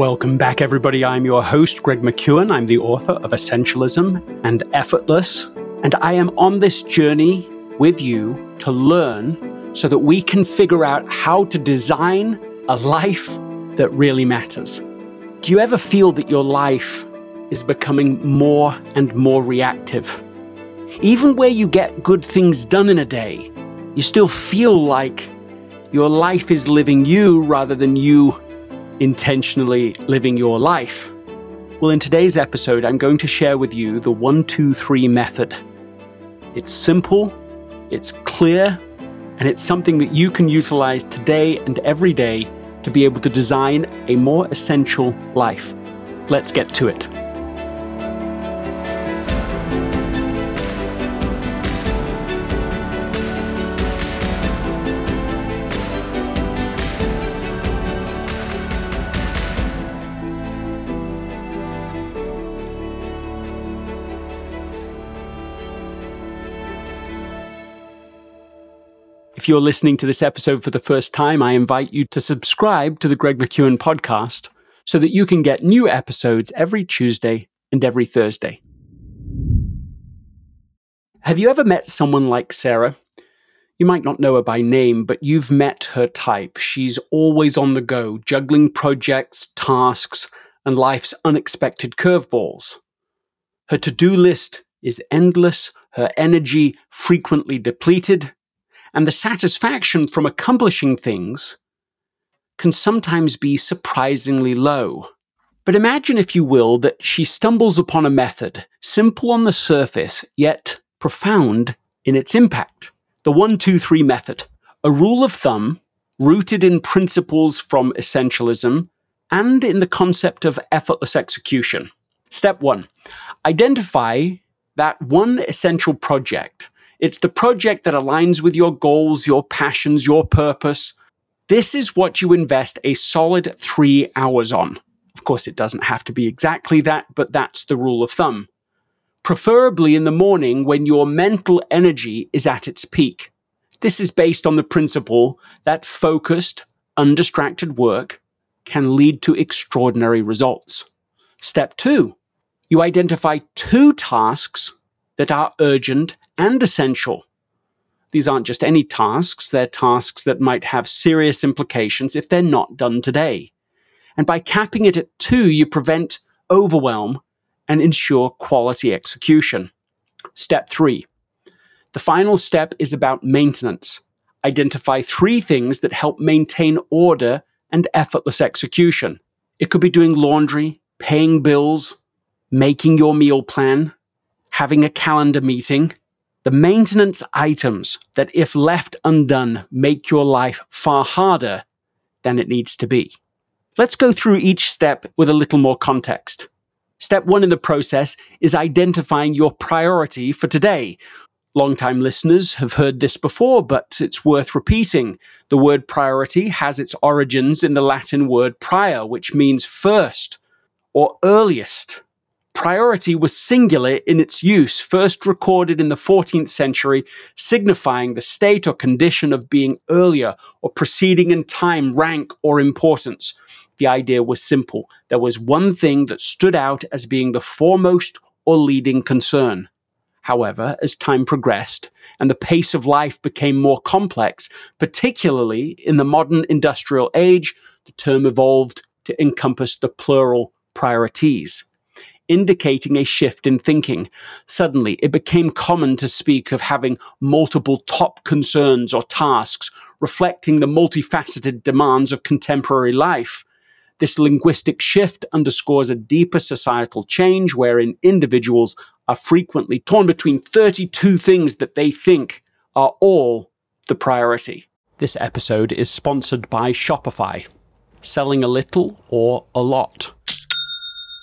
Welcome back, everybody. I'm your host, Greg McKeown. I'm the author of Essentialism and Effortless, and I am on this journey with you to learn so that we can figure out how to design a life that really matters. Do you ever feel that your life is becoming more and more reactive? Even where you get good things done in a day, you still feel like your life is living you rather than you intentionally living your life? Well, in today's episode, I'm going to share with you the 123 method. It's simple, it's clear, and it's something that you can utilize today and every day to be able to design a more essential life. Let's get to it. You're listening to this episode for the first time, I invite you to subscribe to the Greg McKeown podcast so that you can get new episodes every Tuesday and every Thursday. Have you ever met someone like Sarah? You might not know her by name, but you've met her type. She's always on the go, juggling projects, tasks, and life's unexpected curveballs. Her to do list is endless, her energy frequently depleted, and the satisfaction from accomplishing things can sometimes be surprisingly low. But imagine, if you will, that she stumbles upon a method, simple on the surface, yet profound in its impact. The 123 method, a rule of thumb rooted in principles from essentialism and in the concept of effortless execution. Step one identify that one essential project it's the project that aligns with your goals, your passions, your purpose. This is what you invest a solid three hours on. Of course, it doesn't have to be exactly that, but that's the rule of thumb. Preferably in the morning when your mental energy is at its peak. This is based on the principle that focused, undistracted work can lead to extraordinary results. Step two, you identify two tasks that are urgent and essential. These aren't just any tasks, they're tasks that might have serious implications if they're not done today. And by capping it at two, you prevent overwhelm and ensure quality execution. Step three. The final step is about maintenance. Identify three things that help maintain order and effortless execution. It could be doing laundry, paying bills, making your meal plan, having a calendar meeting, the maintenance items that, if left undone, make your life far harder than it needs to be. Let's go through each step with a little more context. Step one in the process is identifying your priority for today. Longtime listeners have heard this before, but it's worth repeating. The word priority has its origins in the Latin word prior, which means first or earliest. Priority was singular in its use, first recorded in the 14th century, signifying the state or condition of being earlier or preceding in time, rank, or importance. The idea was simple there was one thing that stood out as being the foremost or leading concern. However, as time progressed and the pace of life became more complex, particularly in the modern industrial age, the term evolved to encompass the plural priorities indicating a shift in thinking. Suddenly, it became common to speak of having multiple top concerns or tasks, reflecting the multifaceted demands of contemporary life. This linguistic shift underscores a deeper societal change wherein individuals are frequently torn between 32 things that they think are all the priority. This episode is sponsored by Shopify. Selling a little or a lot.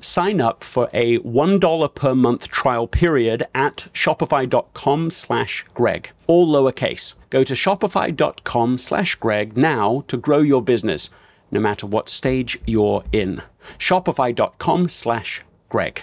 Sign up for a $1 per month trial period at shopify.com slash Greg, all lowercase. Go to shopify.com slash Greg now to grow your business, no matter what stage you're in. Shopify.com slash Greg.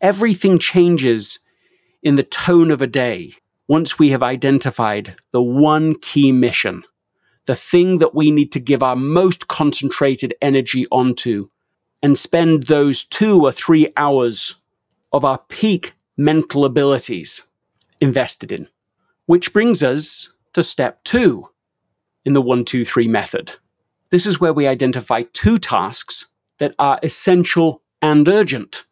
Everything changes in the tone of a day once we have identified the one key mission, the thing that we need to give our most concentrated energy onto, and spend those two or three hours of our peak mental abilities invested in. Which brings us to step two in the one, two, three method. This is where we identify two tasks that are essential and urgent.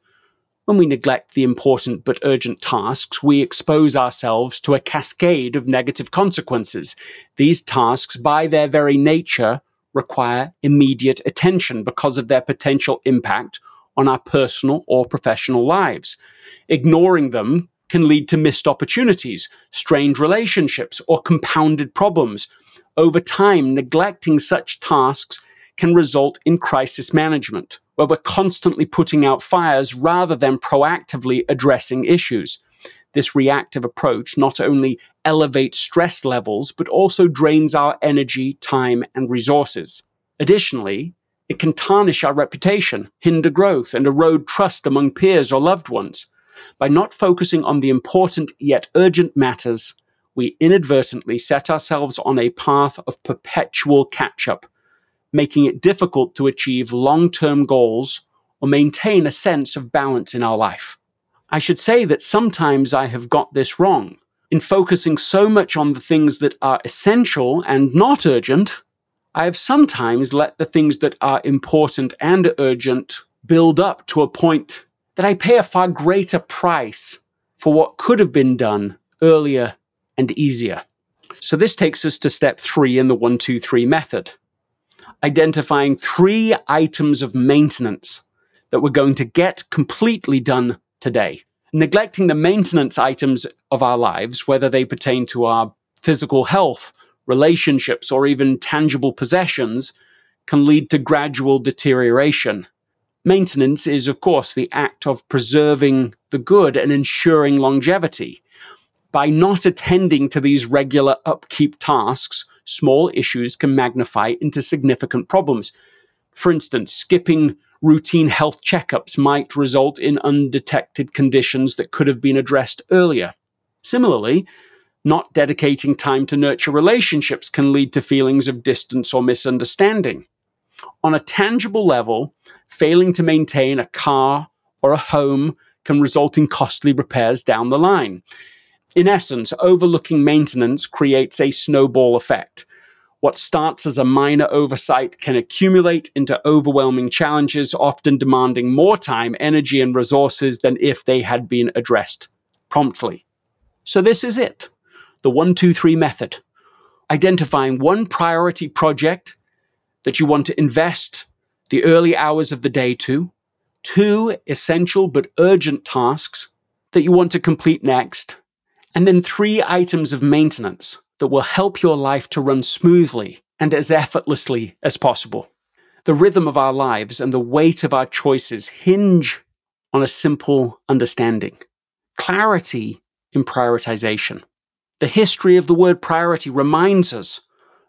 When we neglect the important but urgent tasks, we expose ourselves to a cascade of negative consequences. These tasks, by their very nature, require immediate attention because of their potential impact on our personal or professional lives. Ignoring them can lead to missed opportunities, strained relationships, or compounded problems. Over time, neglecting such tasks can result in crisis management where we're constantly putting out fires rather than proactively addressing issues. This reactive approach not only elevates stress levels, but also drains our energy, time, and resources. Additionally, it can tarnish our reputation, hinder growth, and erode trust among peers or loved ones. By not focusing on the important yet urgent matters, we inadvertently set ourselves on a path of perpetual catch up, making it difficult to achieve long term goals or maintain a sense of balance in our life. I should say that sometimes I have got this wrong. In focusing so much on the things that are essential and not urgent, I have sometimes let the things that are important and urgent build up to a point that I pay a far greater price for what could have been done earlier and easier. So, this takes us to step three in the one, two, three method identifying three items of maintenance that we're going to get completely done today. Neglecting the maintenance items of our lives, whether they pertain to our physical health, relationships, or even tangible possessions, can lead to gradual deterioration. Maintenance is, of course, the act of preserving the good and ensuring longevity. By not attending to these regular upkeep tasks, small issues can magnify into significant problems. For instance, skipping routine health checkups might result in undetected conditions that could have been addressed earlier. Similarly, not dedicating time to nurture relationships can lead to feelings of distance or misunderstanding. On a tangible level, failing to maintain a car or a home can result in costly repairs down the line. In essence, overlooking maintenance creates a snowball effect. What starts as a minor oversight can accumulate into overwhelming challenges, often demanding more time, energy, and resources than if they had been addressed promptly. So, this is it the 123 method. Identifying one priority project that you want to invest the early hours of the day to, two essential but urgent tasks that you want to complete next, and then three items of maintenance that will help your life to run smoothly and as effortlessly as possible. The rhythm of our lives and the weight of our choices hinge on a simple understanding clarity in prioritization. The history of the word priority reminds us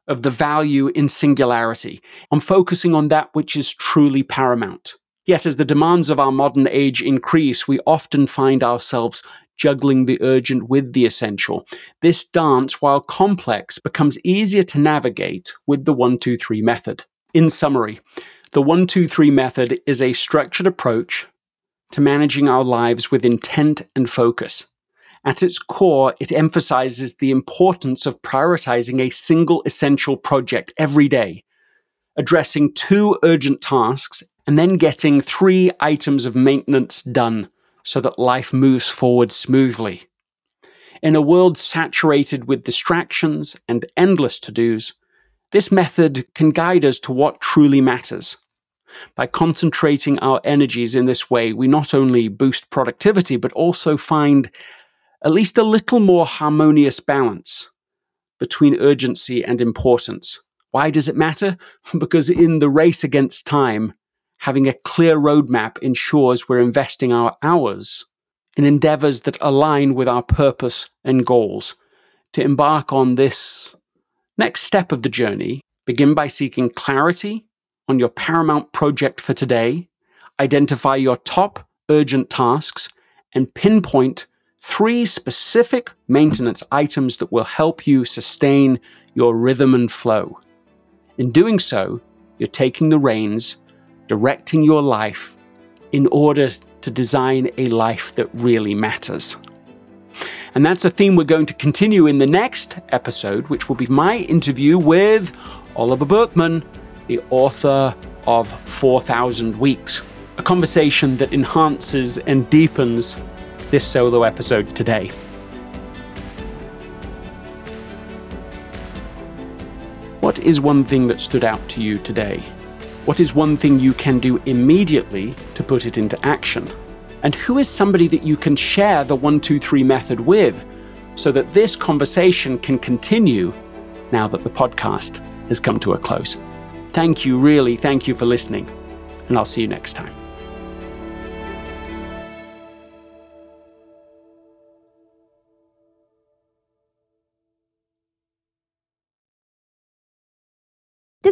of the value in singularity, on focusing on that which is truly paramount. Yet, as the demands of our modern age increase, we often find ourselves juggling the urgent with the essential. This dance, while complex, becomes easier to navigate with the 123 method. In summary, the 123 method is a structured approach to managing our lives with intent and focus. At its core, it emphasizes the importance of prioritizing a single essential project every day, addressing two urgent tasks, and then getting three items of maintenance done so that life moves forward smoothly. In a world saturated with distractions and endless to dos, this method can guide us to what truly matters. By concentrating our energies in this way, we not only boost productivity, but also find at least a little more harmonious balance between urgency and importance. Why does it matter? because in the race against time, having a clear roadmap ensures we're investing our hours in endeavors that align with our purpose and goals. To embark on this next step of the journey, begin by seeking clarity on your paramount project for today, identify your top urgent tasks, and pinpoint three specific maintenance items that will help you sustain your rhythm and flow. In doing so, you're taking the reins directing your life in order to design a life that really matters. And that's a theme we're going to continue in the next episode, which will be my interview with Oliver Burkeman, the author of 4,000 Weeks, a conversation that enhances and deepens this solo episode today. What is one thing that stood out to you today? What is one thing you can do immediately to put it into action? And who is somebody that you can share the 123 method with so that this conversation can continue now that the podcast has come to a close? Thank you, really, thank you for listening, and I'll see you next time.